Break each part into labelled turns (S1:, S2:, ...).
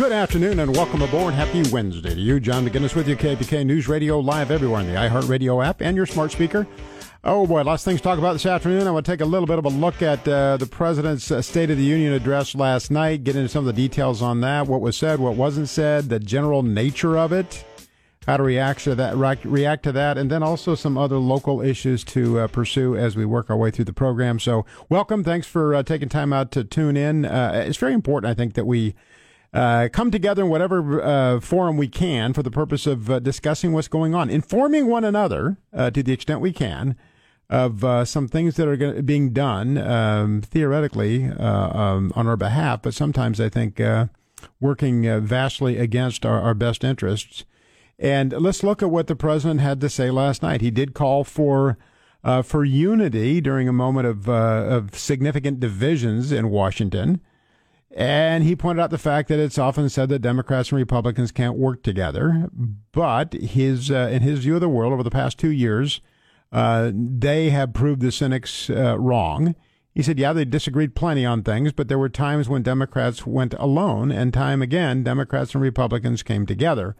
S1: Good afternoon and welcome aboard. Happy Wednesday to you. John McGinness with you, KFBK News Radio, live everywhere on the iHeartRadio app and your smart speaker. Oh boy, lots of things to talk about this afternoon. I want to take a little bit of a look at uh, the President's uh, State of the Union address last night, get into some of the details on that, what was said, what wasn't said, the general nature of it, how to react to that, react to that, and then also some other local issues to uh, pursue as we work our way through the program. So, welcome. Thanks for uh, taking time out to tune in. Uh, it's very important, I think, that we uh, come together in whatever uh, forum we can for the purpose of uh, discussing what's going on, informing one another uh, to the extent we can of uh, some things that are being done um, theoretically uh, um, on our behalf, but sometimes I think working vastly against our, our, best interests. And let's look at what the president had to say last night. He did call for. for unity during a moment of of significant divisions in Washington, and he pointed out the fact that it's often said that Democrats and Republicans can't work together. But his, uh, in his view of the world over the past two years, uh, they have proved the cynics uh, wrong. He said, yeah, they disagreed plenty on things, but there were times when Democrats went alone, and time again, Democrats and Republicans came together.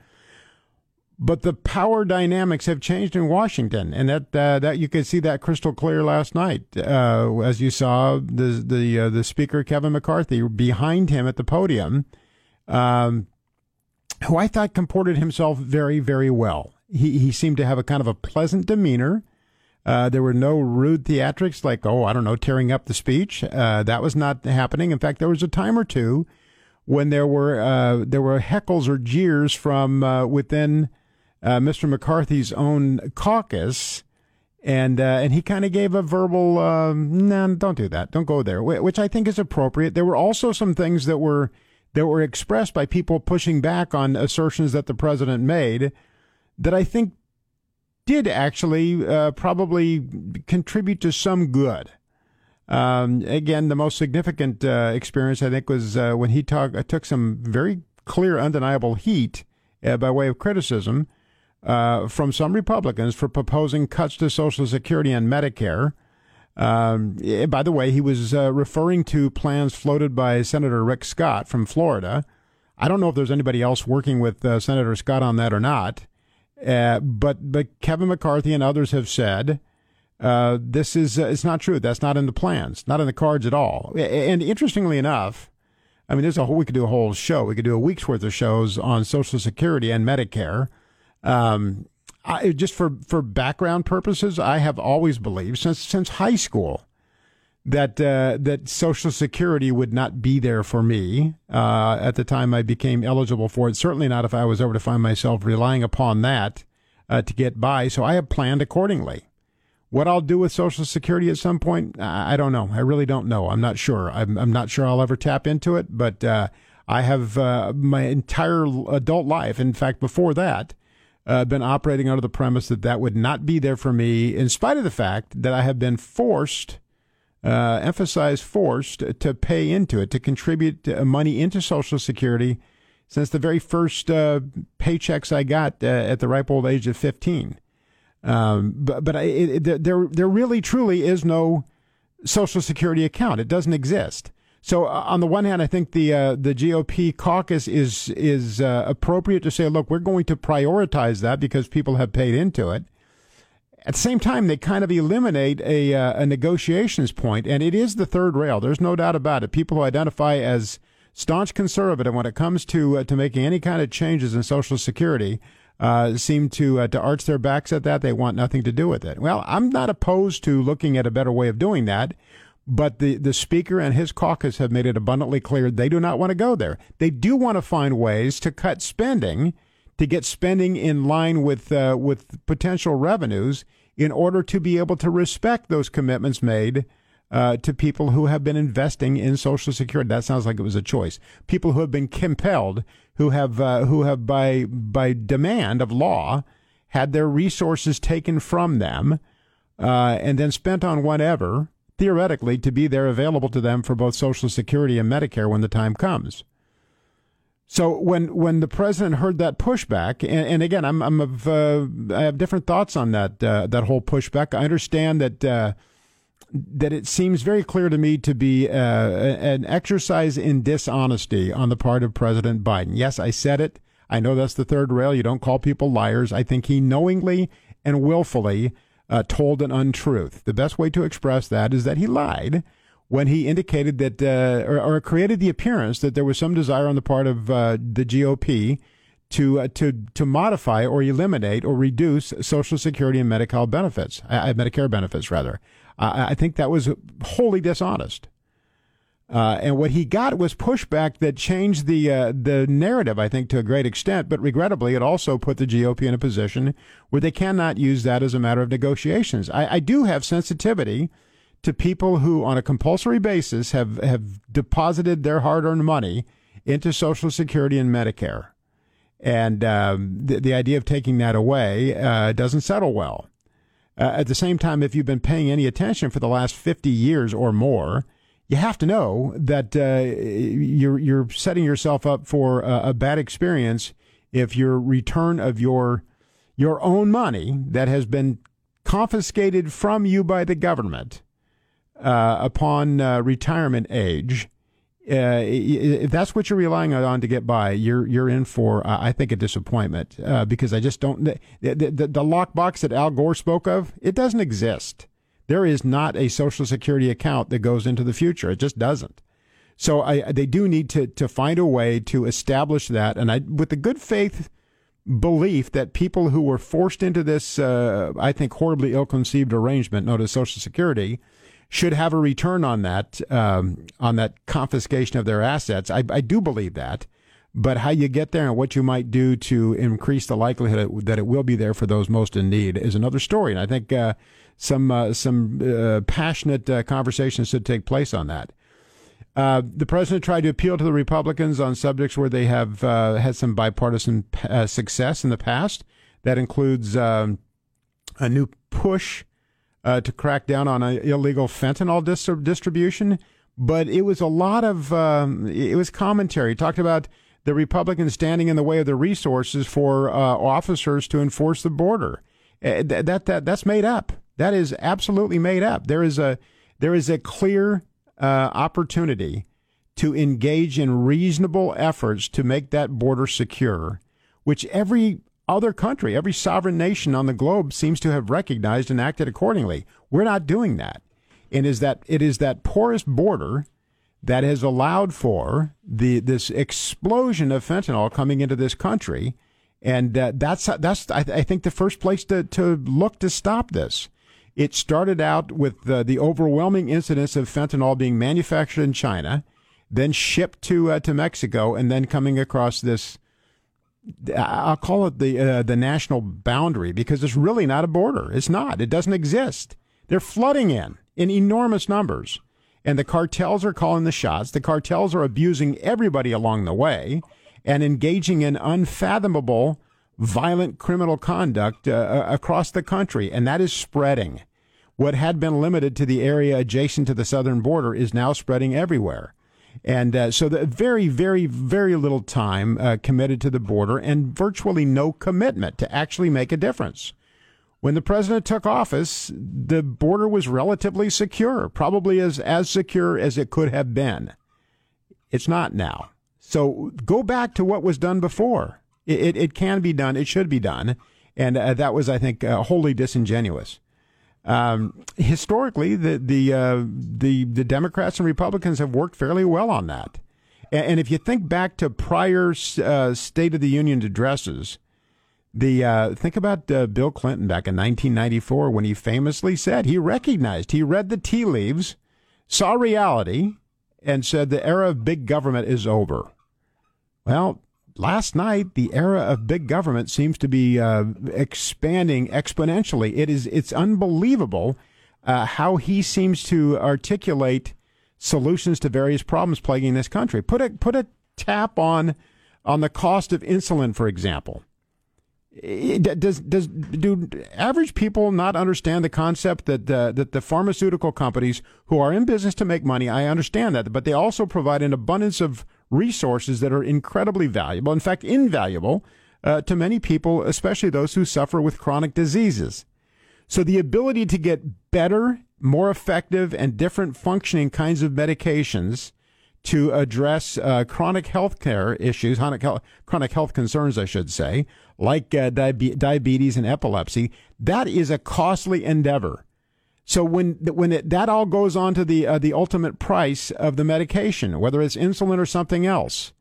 S1: But the power dynamics have changed in Washington, and that uh, that you could see that crystal clear last night, uh, as you saw the the uh, the speaker Kevin McCarthy behind him at the podium, um, who I thought comported himself very very well. He he seemed to have a kind of a pleasant demeanor. Uh, there were no rude theatrics like oh I don't know tearing up the speech. Uh, that was not happening. In fact, there was a time or two when there were uh, there were heckles or jeers from within uh, Mr. McCarthy's own caucus, and uh, and he kind of gave a verbal, um, "No, nah, don't do that, don't go there," which I think is appropriate. There were also some things that were that were expressed by people pushing back on assertions that the president made that I think did actually uh, probably contribute to some good. Um, again, the most significant uh, experience I think was uh, when he talk, took some very clear, undeniable heat uh, by way of criticism uh, from some Republicans for proposing cuts to Social Security and Medicare. Um, eh, by the way, he was uh, referring to plans floated by Senator Rick Scott from Florida. I don't know if there's anybody else working with uh, Senator Scott on that or not. Uh, but but Kevin McCarthy and others have said uh, this is uh, it's not true. That's not in the plans, not in the cards at all. And interestingly enough, I mean, there's a whole we could do a whole show. We could do a week's worth of shows on Social Security and Medicare. Um, I, just for, for background purposes, I have always believed since since high school that uh, that Social Security would not be there for me uh, at the time I became eligible for it. Certainly not if I was ever to find myself relying upon that uh, to get by. So I have planned accordingly. What I'll do with Social Security at some point, I don't know. I really don't know. I'm not sure. I'm, I'm not sure I'll ever tap into it, but uh, I have uh, my entire adult life. In fact, before that, uh, been operating under the premise that that would not be there for me, in spite of the fact that I have been forced, uh, emphasize forced, to pay into it, to contribute uh, money into Social Security since the very first uh, paychecks I got uh, at the ripe old age of 15. Um, but but I, it, there, there really truly is no Social Security account. It doesn't exist. So uh, on the one hand, I think the uh, the GOP caucus is is uh, appropriate to say, look, we're going to prioritize that because people have paid into it. At the same time, they kind of eliminate a uh, a negotiations point, and it is the third rail. There's no doubt about it. People who identify as staunch conservative when it comes to uh, to making any kind of changes in Social Security uh, seem to to arch their backs at that. They want nothing to do with it. Well, I'm not opposed to looking at a better way of doing that. But the, the speaker and his caucus have made it abundantly clear they do not want to go there. They do want to find ways to cut spending, to get spending in line with uh, with potential revenues, in order to be able to respect those commitments made uh, to people who have been investing in Social Security. That sounds like it was a choice. People who have been compelled, who have uh, who have by by demand of law had their resources taken from them uh, and then spent on whatever theoretically to be there available to them for both Social Security and Medicare when the time comes. So when when the president heard that pushback, and, and again, I'm I'm of uh, I have different thoughts on that uh, that whole pushback. I understand that uh, that it seems very clear to me to be uh, an exercise in dishonesty on the part of President Biden. Yes, I said it. I know that's the third rail. You don't call people liars. I think he knowingly and willfully uh, told an untruth. The best way to express that is that he lied when he indicated that, uh, or, or, created the appearance that there was some desire on the part of uh, the GOP to uh, to to modify or eliminate or reduce Social Security and Medicare benefits, uh, Medicare benefits rather. I think that was wholly dishonest. Uh, and what he got was pushback that changed the uh, the narrative, I think, to a great extent. But regrettably, it also put the GOP in a position where they cannot use that as a matter of negotiations. I, I do have sensitivity to people who, on a compulsory basis, have have deposited their hard earned money into Social Security and Medicare, and um, the, the idea of taking that away uh, doesn't settle well. Uh, at the same time, if you've been paying any attention for the last fifty years or more you have to know that uh, you're you're setting yourself up for a, a, bad experience if your return of your your own money that has been confiscated from you by the government uh, upon uh, retirement age. Uh, if that's what you're relying on to get by, you're you're in for, I think, a disappointment uh, because I just don't. The, the, the lockbox that Al Gore spoke of, it doesn't exist. There is not a Social Security account that goes into the future. It just doesn't. So I, they do need to to find a way to establish that, and I, with the good faith belief that people who were forced into this, uh, I think, horribly ill-conceived arrangement known as Social Security, should have a return on that um, on that confiscation of their assets. I, I do believe that, but how you get there and what you might do to increase the likelihood that it will be there for those most in need is another story. And I think uh, some uh, some uh, passionate uh, conversations should take place on that. Uh, the president tried to appeal to the Republicans on subjects where they have uh, had some bipartisan success in the past. That includes um, a new push to crack down on illegal fentanyl dis- distribution. But it was a lot of um, it was commentary. Talked about the Republicans standing in the way of the resources for uh, officers to enforce the border. Eh, eh, that, that that's made up. That is absolutely made up. There is a there is a clear uh, opportunity to engage in reasonable efforts to make that border secure, which every other country, every sovereign nation on the globe seems to have recognized and acted accordingly. We're not doing that. And is that it is that porous border that has allowed for the this explosion of fentanyl coming into this country, and uh, that's that's I, I, think the first place to to look to stop this. It started out with the, the overwhelming incidence of fentanyl being manufactured in China, then shipped to uh, to Mexico, and then coming across this. I'll call it the uh, the national boundary because it's really not a border. It's not. It doesn't exist. They're flooding in in enormous numbers, and the cartels are calling the shots. The cartels are abusing everybody along the way, and engaging in unfathomable violent criminal conduct uh, uh, across the country, and that is spreading. What had been limited to the area adjacent to the southern border is now spreading everywhere. And uh, so, the very, very, very little time uh, committed to the border and virtually no commitment to actually make a difference. When the president took office, the border was relatively secure, probably as, as secure as it could have been. It's not now. So go back to what was done before. It, it, it can be done. It should be done. And uh, that was, I think, uh, wholly disingenuous. Um, historically, the the, uh, the the Democrats and Republicans have worked fairly well on that. And, and if you think back to prior uh, State of the Union addresses, the uh, think about uh, Bill Clinton back in 1994 when he famously said he recognized he read the tea leaves, saw reality, and said the era of big government is over. Well, last night the era of big government seems to be uh, expanding exponentially. It is it's unbelievable uh, how he seems to articulate solutions to various problems plaguing this country. Put a put a tap on on the cost of insulin, for example. Does does do average people not understand the concept that uh, that the pharmaceutical companies who are in business to make money? I understand that, but they also provide an abundance of resources that are incredibly valuable, in fact, invaluable uh, to many people, especially those who suffer with chronic diseases. So the ability to get better, more effective, and different functioning kinds of medications to address uh, chronic health care issues, chronic health concerns, I should say, like uh, diabetes and epilepsy, that is a costly endeavor. So when when it, that all goes on to the uh, the ultimate price of the medication, whether it's insulin or something else,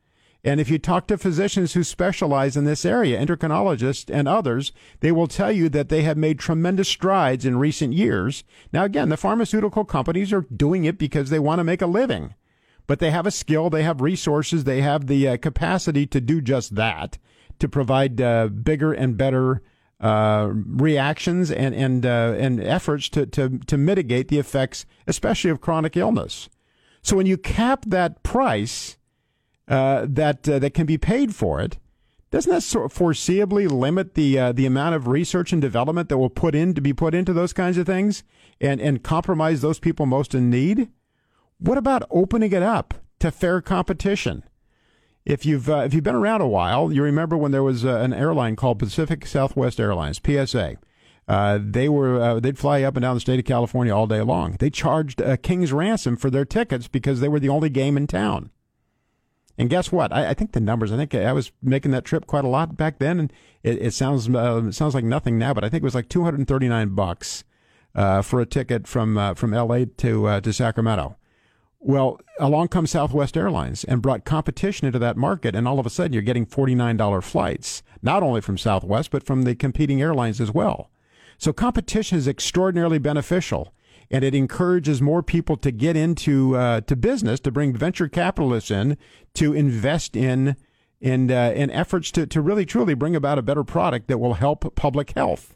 S1: and if you talk to physicians who specialize in this area, endocrinologists and others, they will tell you that they have made tremendous strides in recent years. Now, again, the pharmaceutical companies are doing it because they want to make a living but they have a skill, they have resources, they have the uh, capacity to do just that, to provide uh, bigger and better uh, reactions and and uh, and efforts to, to to mitigate the effects, especially of chronic illness. So when you cap that price uh, that uh, that can be paid for it, doesn't that sort of foreseeably limit the uh, the amount of research and development that will put in to be put into those kinds of things and and compromise those people most in need? What about opening it up to fair competition? If you've uh, if you've been around a while, you remember when there was uh, an airline called Pacific Southwest Airlines (PSA). Uh, they were uh, they'd fly up and down the state of California all day long. They charged a king's ransom for their tickets because they were the only game in town. And guess what? I, I, think the numbers. I think I was making that trip quite a lot back then, and it, it sounds uh, it sounds like nothing now, but I think it was like two hundred and thirty nine bucks uh, for a ticket from uh, from L.A. to uh, to Sacramento. Well, along comes Southwest Airlines and brought competition into that market, and all of a sudden you're getting $49 flights, not only from Southwest, but from the competing airlines as well. So competition is extraordinarily beneficial, and it encourages more people to get into uh, to business, to bring venture capitalists in, to invest in in, uh, in efforts to, to really truly bring about a better product that will help public health.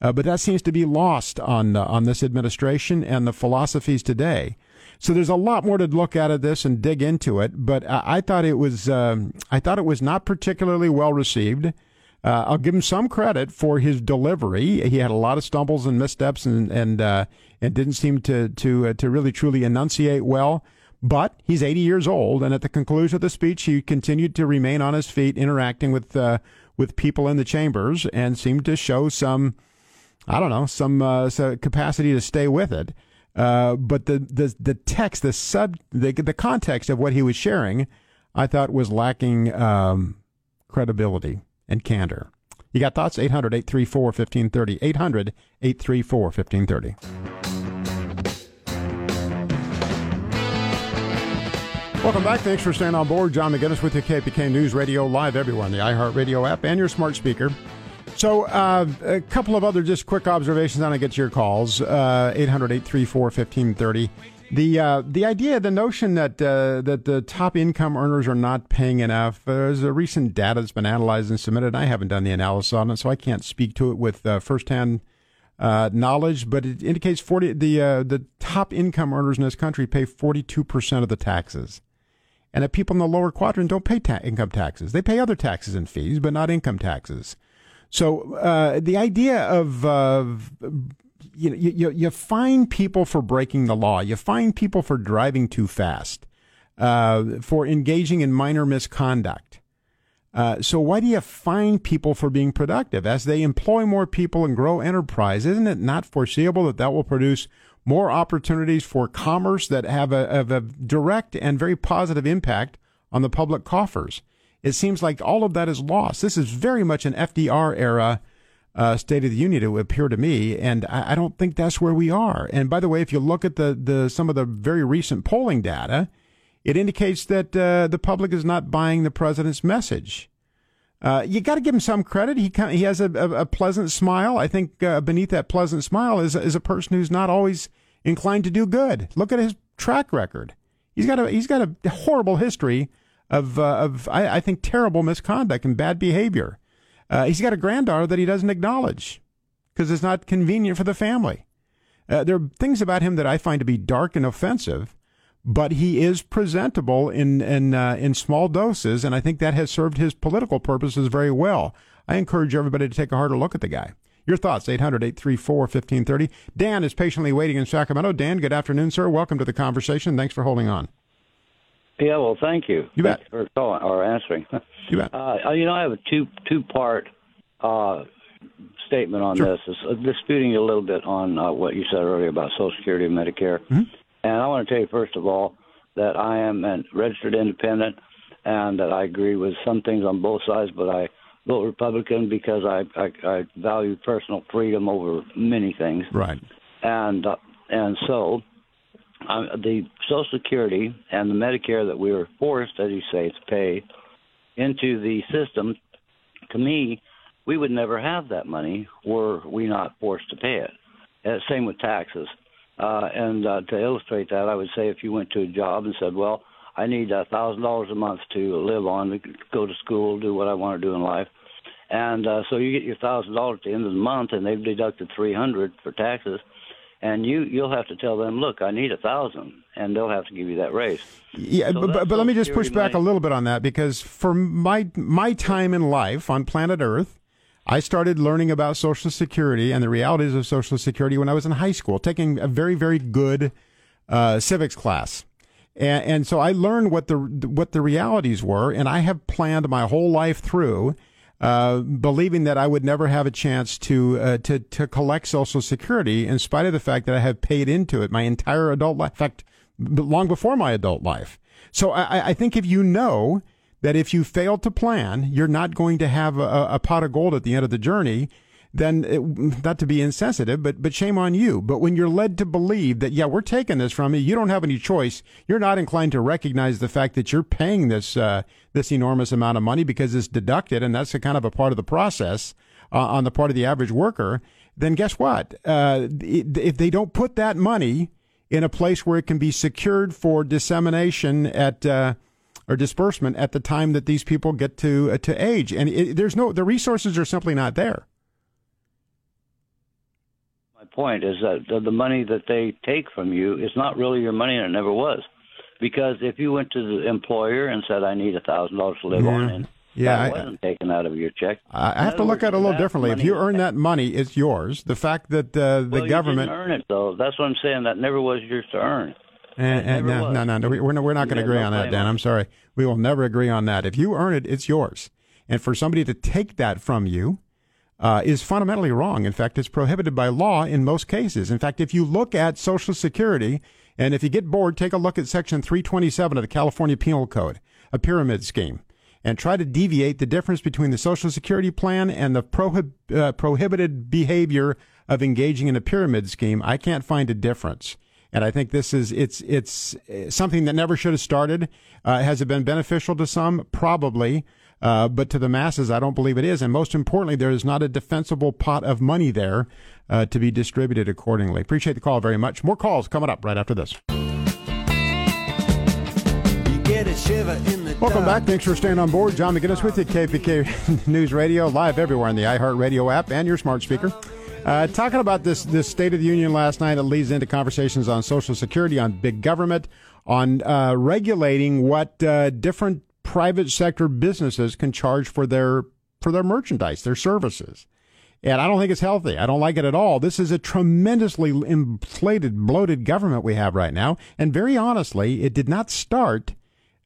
S1: Uh, but that seems to be lost on on this administration and the philosophies today. So there's a lot more to look at of this and dig into it. But I, I thought it was um, I thought it was not particularly well received. Uh, I'll give him some credit for his delivery. He had a lot of stumbles and missteps, and and uh, and didn't seem to to uh, to really truly enunciate well. But he's 80 years old, and at the conclusion of the speech, he continued to remain on his feet, interacting with uh, with people in the chambers, and seemed to show some, I don't know, some, uh, some capacity to stay with it. Uh, but the, the the text, the sub, the the context of what he was sharing, I thought was lacking um, credibility and candor. You got thoughts? 800 834 1530. 800 834 1530. Welcome back. Thanks for staying on board. John McGinness with you, KFBK News Radio, live everywhere on the iHeartRadio app and your smart speaker. So, uh, a couple of other just quick observations on I get to your calls. Uh, 800 834 1530. The uh, the idea, the notion that uh, that the top income earners are not paying enough. Uh, there's a recent data that's been analyzed and submitted. I haven't done the analysis on it, so I can't speak to it with firsthand knowledge. But it indicates forty the the top income earners in this country pay forty two percent of the taxes, and that people in the lower quadrant don't pay ta- income taxes. They pay other taxes and fees, but not income taxes. So uh, the idea of you know you, you fine people for breaking the law, you fine people for driving too fast, uh, for engaging in minor misconduct. Uh, so why do you fine people for being productive as they employ more people and grow enterprise? Isn't it not foreseeable that that will produce more opportunities for commerce that have a, have a direct and very positive impact on the public coffers? It seems like all of that is lost. This is very much an FDR era uh, State of the Union, it would appear to me, and I, I, don't think that's where we are. And by the way, if you look at the, the some of the very recent polling data, it indicates that uh, the public is not buying the president's message. Uh, you got to give him some credit. He kind he has a, a, a pleasant smile. I think uh, beneath that pleasant smile is is a person who's not always inclined to do good. Look at his track record. He's got a he's got a horrible history of, uh, of I, I, think, terrible misconduct and bad behavior. Uh, he's got a granddaughter that he doesn't acknowledge because it's not convenient for the family. Uh, there are things about him that I find to be dark and offensive, but he is presentable in in uh, in small doses, and I think that has served his political purposes very well. I encourage everybody to take a harder look at the guy. Your thoughts, 800 834 1530. Dan is patiently waiting in Sacramento. Dan, good afternoon, sir. Welcome to the conversation. Thanks for holding on.
S2: Yeah, well, thank you.
S1: You bet.
S2: For calling or answering.
S1: You bet.
S2: Uh, you know, I have a two two part uh, statement on
S1: Sure.
S2: this. It's uh, disputing a little bit on uh, what you said earlier about Social Security and Medicare.
S1: Mm-hmm.
S2: And I want to tell you first of all that I am a registered independent, and that I agree with some things on both sides, but I vote Republican because I I, I value personal freedom over many things.
S1: Right.
S2: and uh, and so um, the Social Security and the Medicare that we were forced, as you say, to pay into the system. To me, we would never have that money were we not forced to pay it. Uh, same with taxes. Uh, and uh, to illustrate that, I would say if you went to a job and said, "Well, I need a thousand dollars a month to live on, to go to school, do what I want to do in life," and uh, so you get your thousand dollars at the end of the month, and they've deducted three hundred for taxes and you you'll have to tell them, look, I need a thousand, and they'll have to give you that raise.
S1: Yeah,
S2: So
S1: but, but, let me just push back a little bit on that because for my my time in life on planet Earth, I started learning about Social Security and the realities of Social Security when I was in high school, taking a very very good uh, civics class. And, and so I learned what the what the realities were, and I have planned my whole life through, uh, believing that I would never have a chance to uh, to to collect Social Security, in spite of the fact that I have paid into it my entire adult life. In fact, long before my adult life. So I, I think if you know that if you fail to plan, you're not going to have a, a pot of gold at the end of the journey, then it, not to be insensitive, but but shame on you. But when you're led to believe that yeah, we're taking this from you, you don't have any choice. You're not inclined to recognize the fact that you're paying this uh, this enormous amount of money because it's deducted, and that's a kind of a part of the process uh, on the part of the average worker. Then guess what? Uh, if they don't put that money in a place where it can be secured for dissemination at uh, or disbursement at the time that these people get to uh, to age, and it, there's no the resources are simply not there.
S2: Point is that the, the money that they take from you is not really your money, and it never was. Because if you went to the employer and said, "I need a thousand dollars to live on," and
S1: Yeah,
S2: that
S1: I-
S2: wasn't taken out of your check.
S1: I I have to look at it a little differently. If you earn that money, it's yours. The fact that uh, the
S2: well,
S1: government
S2: you didn't earn it though. That's what I'm saying. That never was yours to earn.
S1: And, and no, no, no, no, we- we're not, we're not going to agree
S2: no
S1: on that, Dan. I'm sorry. We will never agree on that. If you earn it, it's yours. And for somebody to take that from you uh, is fundamentally wrong. In fact, it's prohibited by law in most cases. In fact, if you look at Social Security, and if you get bored, take a look at Section 327 of the California Penal Code, a pyramid scheme, and try to deviate the difference between the Social Security plan and the prohib- uh, prohibited behavior of engaging in a pyramid scheme. I can't find a difference. And I think this is it's it's uh, something that never should have started. Uh, has it been beneficial to some? Probably, uh, but to the masses, I don't believe it is. And most importantly, there is not a defensible pot of money there uh, to be distributed accordingly. Appreciate the call very much. More calls coming up right after this.
S3: You get a shiver in the
S1: Welcome back. Thanks for staying on board. John McGinness with you, KFBK News Radio, live everywhere on the iHeartRadio app and your smart speaker. Uh, talking about this this State of the Union last night, it leads into conversations on Social Security, on big government, on uh, regulating what uh, different private sector businesses can charge for their for their merchandise, their services. And I don't think it's healthy. I don't like it at all. This is a tremendously inflated, bloated government we have right now. And very honestly, it did not start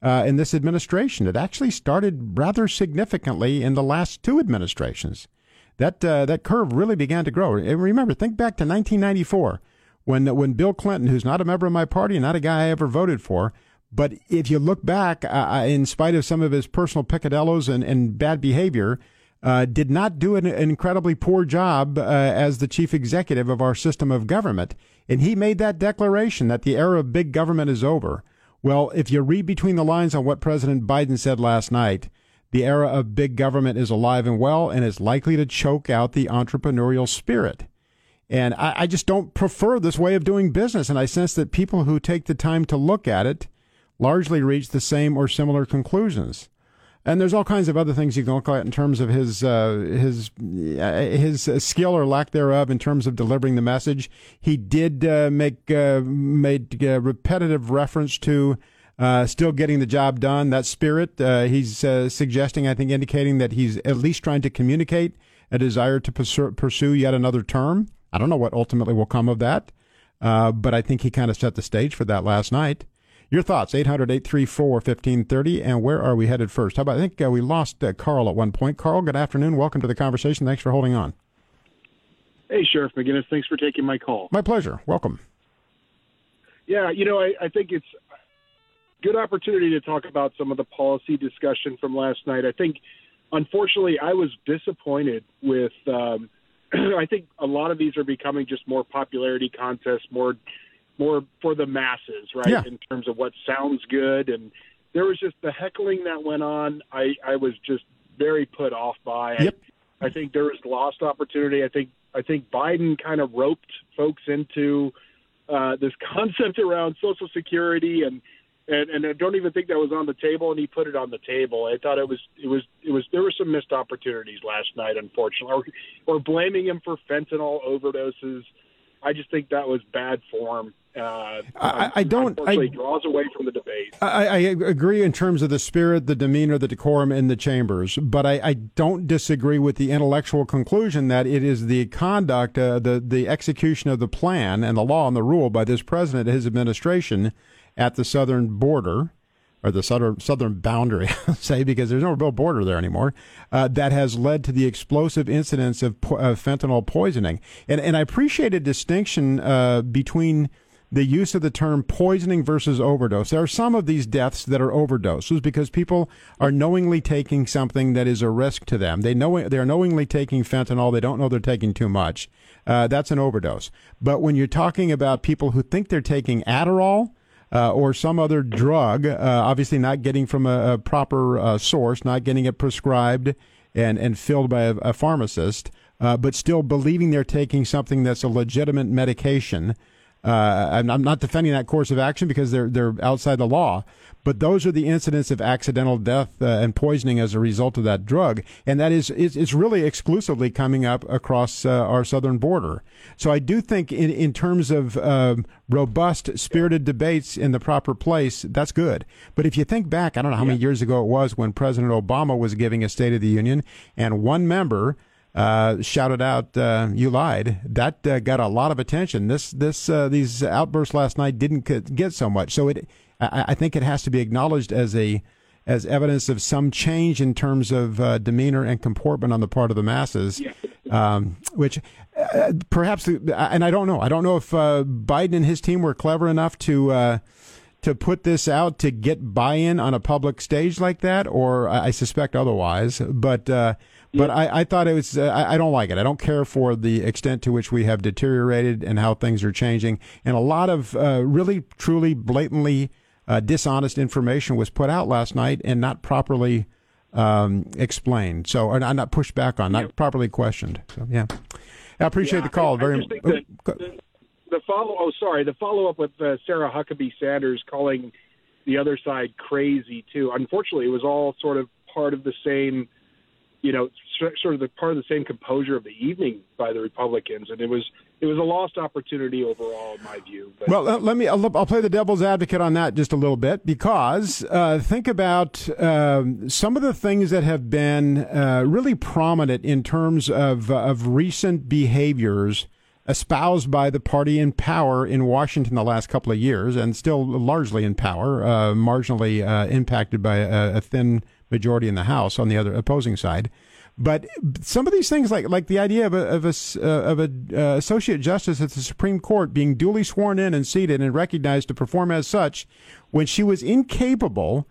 S1: uh, in this administration. It actually started rather significantly in the last two administrations. That uh, that curve really began to grow. And remember, think back to 1994 when when Bill Clinton, who's not a member of my party, not a guy I ever voted for, but if you look back, uh, in spite of some of his personal picadillos and, and bad behavior, uh, did not do an, an incredibly poor job uh, as the chief executive of our system of government. And he made that declaration that the era of big government is over. Well, if you read between the lines on what President Biden said last night, the era of big government is alive and well and is likely to choke out the entrepreneurial spirit. And I, I just don't prefer this way of doing business. And I sense that people who take the time to look at it largely reach the same or similar conclusions. And there's all kinds of other things you can look at in terms of his uh, his uh, his skill or lack thereof in terms of delivering the message. He did uh, make uh, made uh, repetitive reference to still getting the job done. That spirit. He's suggesting, I think, indicating that he's at least trying to communicate a desire to pursue, yet another term. I don't know what ultimately will come of that, but I think he kind of set the stage for that last night. Your thoughts, 800 834 1530. And where are we headed first? How about, I think uh, we lost uh, Carl at one point. Carl, good afternoon. Welcome to the conversation. Thanks for holding on.
S4: Hey, Sheriff McGinness, thanks for taking my call.
S1: My pleasure. Welcome.
S4: Yeah, you know, I, I think it's a good opportunity to talk about some of the policy discussion from last night. I think, unfortunately, I was disappointed with. Um, I think a lot of these are becoming just more popularity contests, more, more for the masses, right?
S1: Yeah.
S4: In terms of what sounds good, and there was just the heckling that went on. I, I was just very put off by.
S1: Yep.
S4: I, I think there was lost opportunity. I think I think Biden kind of roped folks into uh, this concept around Social Security, and, and and I don't even think that was on the table, and he put it on the table. I thought it was it was it was there were some missed opportunities last night, unfortunately, or, or blaming him for fentanyl overdoses. I just think that was bad form. Uh,
S1: I- I don't- I-
S4: draws away from the debate.
S1: I, I agree in terms of the spirit, the demeanor, the decorum in the chambers, but I, I don't disagree with the intellectual conclusion that it is the conduct, uh, the the execution of the plan and the law and the rule by this president and his administration at the southern border, or the southern southern boundary, say, because there's no real border there anymore, uh, that has led to the explosive incidents of, po- of fentanyl poisoning. And and I appreciate a distinction uh, between the use of the term poisoning versus overdose. There are some of these deaths that are overdoses because people are knowingly taking something that is a risk to them. They know they're knowingly taking fentanyl. They don't know they're taking too much. Uh, that's an overdose. But when you're talking about people who think they're taking Adderall, uh, or some other drug, uh, obviously not getting from a, a proper uh, source, not getting it prescribed and, and filled by a, a pharmacist, uh, but still believing they're taking something that's a legitimate medication. Uh, I'm, I'm not defending that course of action because they're they're outside the law, but those are the incidents of accidental death uh, and poisoning as a result of that drug, and that is it's, it's really exclusively coming up across uh, our southern border. So I do think in in terms of um, robust, spirited debates in the proper place, that's good. But if you think back, I don't know how many years ago it was when President Obama was giving a State of the Union, and one member uh, shouted out, uh, "You lied." That uh, got a lot of attention. This, this, uh, these outbursts last night didn't get so much. So it, I, I think it has to be acknowledged as a, as evidence of some change in terms of uh, demeanor and comportment on the part of the masses. Um, which perhaps, and I don't know. I don't know if uh, Biden and his team were clever enough to. Uh, to put this out to get buy-in on a public stage like that, or I suspect otherwise. But uh, but I, I thought it was. Uh, I, I don't like it. I don't care for the extent to which we have deteriorated and how things are changing. And a lot of uh, really, truly, blatantly uh, dishonest information was put out last night and not properly um, explained. So or not not pushed back on, not properly questioned. So yeah, I appreciate the call.
S4: I,
S1: Very.
S4: Think that the, the follow. Oh, sorry. The follow up with uh, Sarah Huckabee Sanders calling the other side crazy too. Unfortunately, it was all sort of part of the same, you know, sort of the part of the same composure of the evening by the Republicans, and it was it was a lost opportunity overall, in my view. But,
S1: Well, uh, let me. I'll, I'll play the devil's advocate on that just a little bit because uh, think about um, some of the things that have been uh, really prominent in terms of uh, of recent behaviors espoused by the party in power in Washington the last couple of years, and still largely in power, uh, marginally uh, impacted by a, a thin majority in the House on the other opposing side. But some of these things, like like the idea of a of a uh, of a uh, associate justice at the Supreme Court being duly sworn in and seated and recognized to perform as such, when she was incapable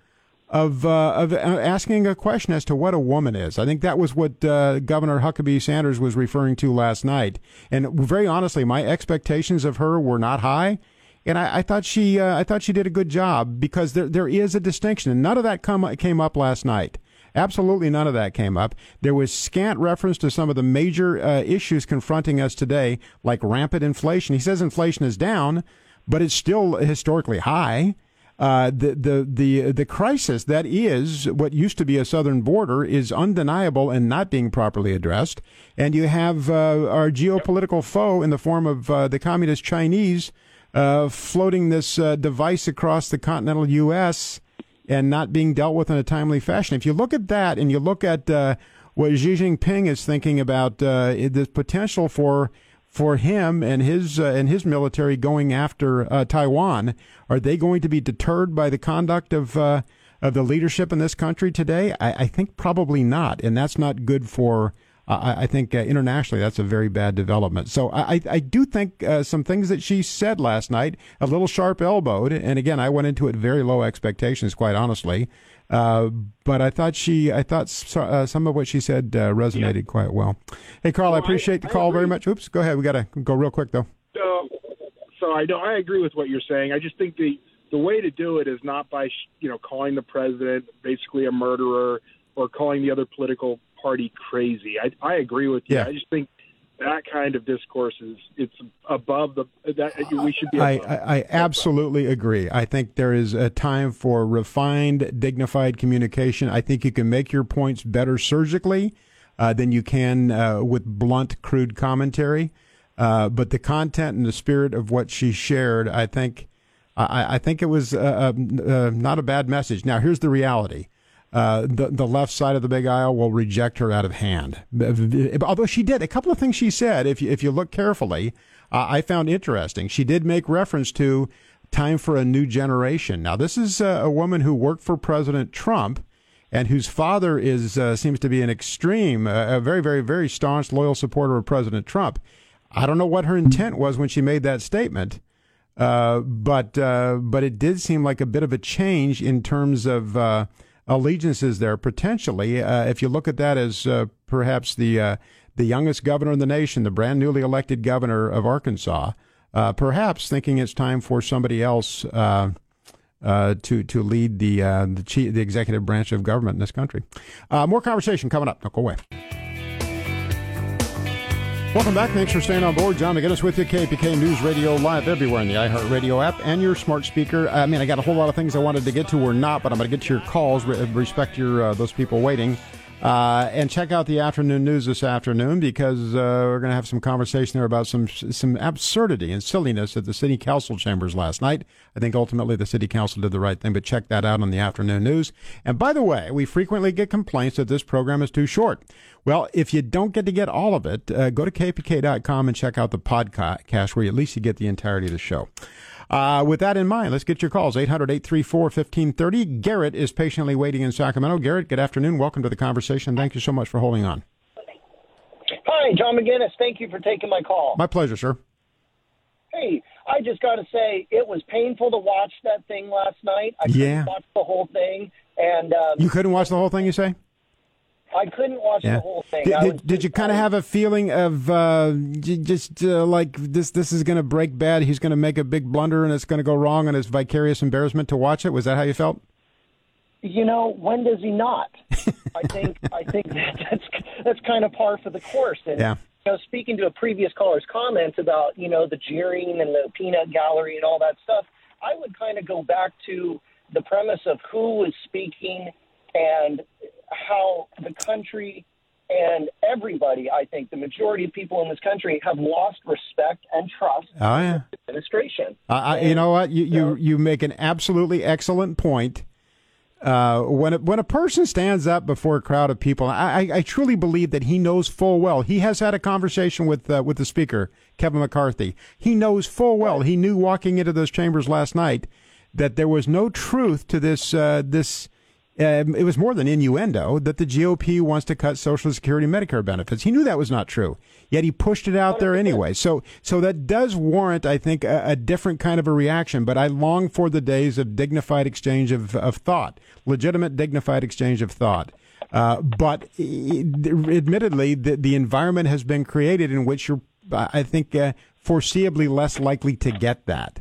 S1: of uh, of asking a question as to what a woman is. I think that was what uh, Governor Huckabee Sanders was referring to last night. And very honestly, my expectations of her were not high. And I, I thought she, uh, I thought she did a good job because there, there is a distinction, and none of that come, came up last night. Absolutely none of that came up. There was scant reference to some of the major uh, issues confronting us today, like rampant inflation. He says inflation is down, but it's still historically high. Uh, the the the the crisis that is what used to be a southern border is undeniable and not being properly addressed. And you have uh, our geopolitical foe in the form of uh, the communist Chinese floating this uh, device across the continental U.S. and not being dealt with in a timely fashion. If you look at that and you look at uh, what Xi Jinping is thinking about uh, the potential for for him and his uh, and his military going after uh, Taiwan, are they going to be deterred by the conduct of of the leadership in this country today? I, I think probably not, and that's not good for I, I think uh, internationally that's a very bad development. So I, I do think uh, some things that she said last night, a little sharp elbowed, and again, I went into it very low expectations, quite honestly. Uh, but I thought she, I thought uh, some of what she said uh, resonated yeah. quite well. Hey, Carl, I appreciate the call very much. Oops, go ahead. We got to go real quick though.
S4: so I know I agree with what you're saying. I just think the the way to do it is not by you know calling the president basically a murderer or calling the other political party crazy. I, I agree with you. Yeah. I just think that kind of discourse is it's above the that we should be.
S1: I, I, I absolutely agree. I think there is a time for refined, dignified communication. I think you can make your points better surgically uh, than you can uh, with blunt, crude commentary. Uh, but the content and the spirit of what she shared, I think, I, I think it was uh, uh, not a bad message. Now, here's the reality uh, the the left side of the big aisle will reject her out of hand. Although she did a couple of things she said, if you, if you look carefully, uh, I found interesting. She did make reference to time for a new generation. Now, this is uh, a woman who worked for President Trump and whose father is uh, seems to be an extreme, uh, a very, very, very staunch, loyal supporter of President Trump. I don't know what her intent was when she made that statement, but but it did seem like a bit of a change in terms of allegiances there potentially. Uh, if you look at that as uh, perhaps the uh, the youngest governor in the nation, the brand newly elected governor of Arkansas, uh, perhaps thinking it's time for somebody else uh, uh, to to lead the the, chief, the executive branch of government in this country. more conversation coming up. Don't go away. Welcome back. Thanks for staying on board. John McGinness with you, KFBK News Radio live everywhere in the iHeartRadio app and your smart speaker. I mean, I got a whole lot of things I wanted to get to or not, but I'm going to get to your calls. Respect your uh, those people waiting. Uh, and check out the afternoon news this afternoon because uh, we're going to have some conversation there about some some absurdity and silliness at the city council chambers last night. I think ultimately the city council did the right thing, but check that out on the afternoon news. And by the way, we frequently get complaints that this program is too short. Well, if you don't get to get all of it, uh, go to kfbk.com and check out the podcast where at least you get the entirety of the show. Uh, with that in mind, let's get your calls 800 834 1530. Garrett is patiently waiting in Sacramento. Garrett, good afternoon. Welcome to the conversation. Thank you so much for holding on.
S5: Hi, John McGinness. Thank you for taking my call.
S1: My pleasure, sir.
S5: Hey, I just got to say, it was painful to watch that thing last night. I
S1: yeah.
S5: couldn't watch the whole thing. and um,
S1: You couldn't watch the whole thing, you say?
S5: I couldn't watch yeah. the whole thing.
S1: Did, did, did you kind of have a feeling of uh, just uh, like this? This is going to break bad. He's going to make a big blunder, and it's going to go wrong, and it's vicarious embarrassment to watch it. Was that how you felt?
S5: You know, when does he not? I think I think that that's that's kind of par for the course. And,
S1: yeah.
S5: You know, speaking to a previous caller's comments about you know the jeering and the peanut gallery and all that stuff, I would kind of go back to the premise of who was speaking and how the country and everybody, I think, the majority of people in this country have lost respect and trust
S1: oh, yeah.
S5: in administration.
S1: Uh, and, you know what? You, you, you make an absolutely excellent point. Uh, when a, when a person stands up before a crowd of people, I, I, truly believe that he knows full well. He has had a conversation with uh, with the speaker, Kevin McCarthy. He knows full well. He knew walking into those chambers last night that there was no truth to this uh, this um, it was more than innuendo that the GOP wants to cut Social Security and Medicare benefits. He knew that was not true, yet he pushed it out there anyway. So, so that does warrant, I think, a, a different kind of a reaction. But I long for the days of dignified exchange of, of thought, legitimate, dignified exchange of thought. Uh, but admittedly, the, the environment has been created in which you're, I think, uh, foreseeably less likely to get that.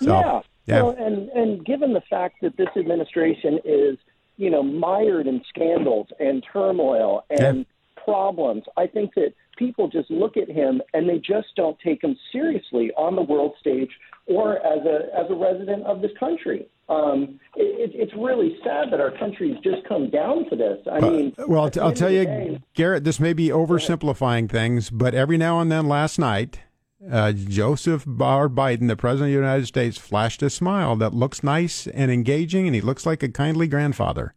S5: So, yeah. Yeah. Well, and and given the fact that this administration is, you know, mired in scandals and turmoil and yeah. problems, I think that people just look at him and they just don't take him seriously on the world stage or as a as a resident of this country. Um, it, it's really sad that our country's just come down to this. I mean,
S1: uh, well, I'll tell you, day, Garrett, this may be oversimplifying things, but every now and then, last night, uh, Joseph Barr Biden, the President of the United States, flashed a smile that looks nice and engaging, and he looks like a kindly grandfather.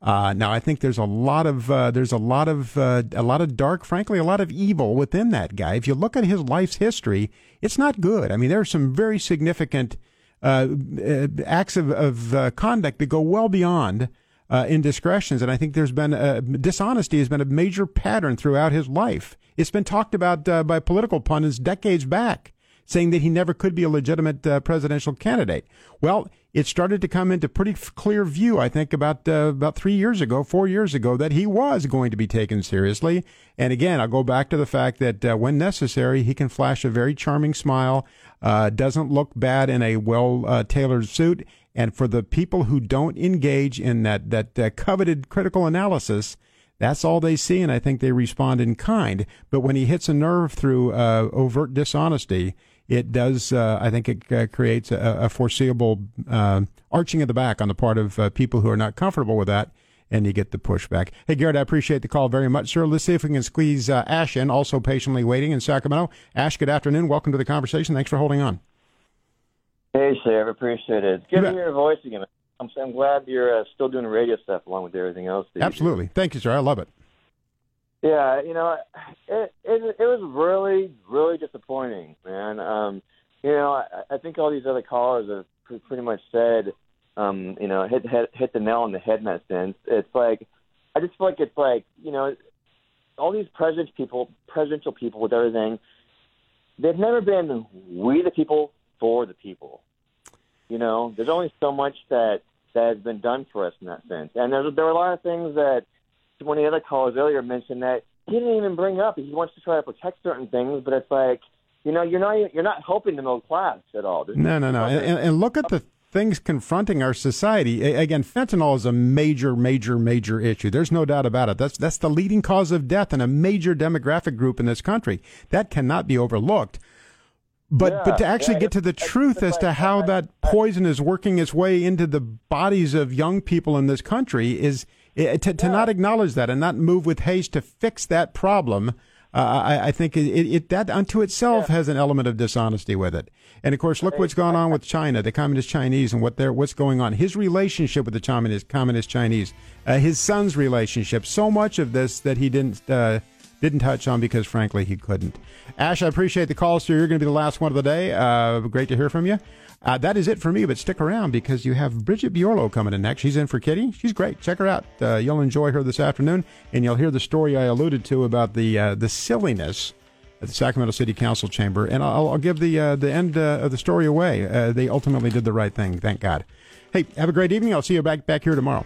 S1: Uh, now, I think there's a lot of uh, there's a lot of uh, a lot of dark, frankly, a lot of evil within that guy. If you look at his life's history, it's not good. I mean, there are some very significant uh, uh, acts of, of conduct that go well beyond uh, indiscretions. And I think there's been dishonesty has been a major pattern throughout his life. It's been talked about uh, by political pundits decades back, saying that he never could be a legitimate uh, presidential candidate. Well, it started to come into pretty clear view, I think, about uh, about three years ago, four years ago, that he was going to be taken seriously. And again, I'll go back to the fact that uh, when necessary, he can flash a very charming smile, uh, doesn't look bad in a well uh, tailored suit. And for the people who don't engage in that that coveted critical analysis, that's all they see, and I think they respond in kind. But when he hits a nerve through uh, overt dishonesty, it does, uh, I think it uh, creates a, a foreseeable uh, arching of the back on the part of uh, people who are not comfortable with that, and you get the pushback. Hey, Garrett, I appreciate the call very much, sir. Let's see if we can squeeze uh, Ash in, also patiently waiting in Sacramento. Ash, good afternoon. Welcome to the conversation. Thanks for holding on.
S6: Hey, Sheriff, appreciate it. It's good to hear your voice again. I'm, I'm glad you're uh, still doing radio stuff along with everything else.
S1: Absolutely. Thank you, sir. I love it.
S6: Yeah, you know, it it, it was really really disappointing, man. Um, you know, I, I think all these other callers have pretty much said, um, you know, hit hit hit the nail on the head in that sense. It's like I just feel like it's like you know, all these presidential people, presidential people with everything, they've never been we the people for the people. You know, there's only so much that that has been done for us in that sense, and there there were a lot of things that one of the other callers earlier mentioned that he didn't even bring up. He wants to try to protect certain things, but it's like, you know, you're not you're not helping the middle class at all.
S1: There's no, no, no. And, and look at the things confronting our society. Again, fentanyl is a major, major, major issue. There's no doubt about it. That's that's the leading cause of death in a major demographic group in this country. That cannot be overlooked. But yeah, but to actually yeah, get to the truth as to how that poison is working its way into the bodies of young people in this country is to, to yeah. not acknowledge that and not move with haste to fix that problem. Uh, I, I, think it, it, that unto itself has an element of dishonesty with it. And of course, look what's going on with China, the communist Chinese, and what they're, what's going on. His relationship with the communist, communist Chinese, uh, his son's relationship. So much of this that he didn't uh, didn't touch on because, frankly, he couldn't. Ash, I appreciate the call, sir. You're going to be the last one of the day. Uh, great to hear from you. Uh, that is it for me, but stick around because you have Bridget Biorlo coming in next. She's in for Kitty. She's great. Check her out. Uh, you'll enjoy her this afternoon, and you'll hear the story I alluded to about the uh, the silliness at the Sacramento City Council chamber. And I'll, I'll give the uh, the end uh, of the story away. They ultimately did the right thing. Thank God. Hey, have a great evening. I'll see you back back here tomorrow.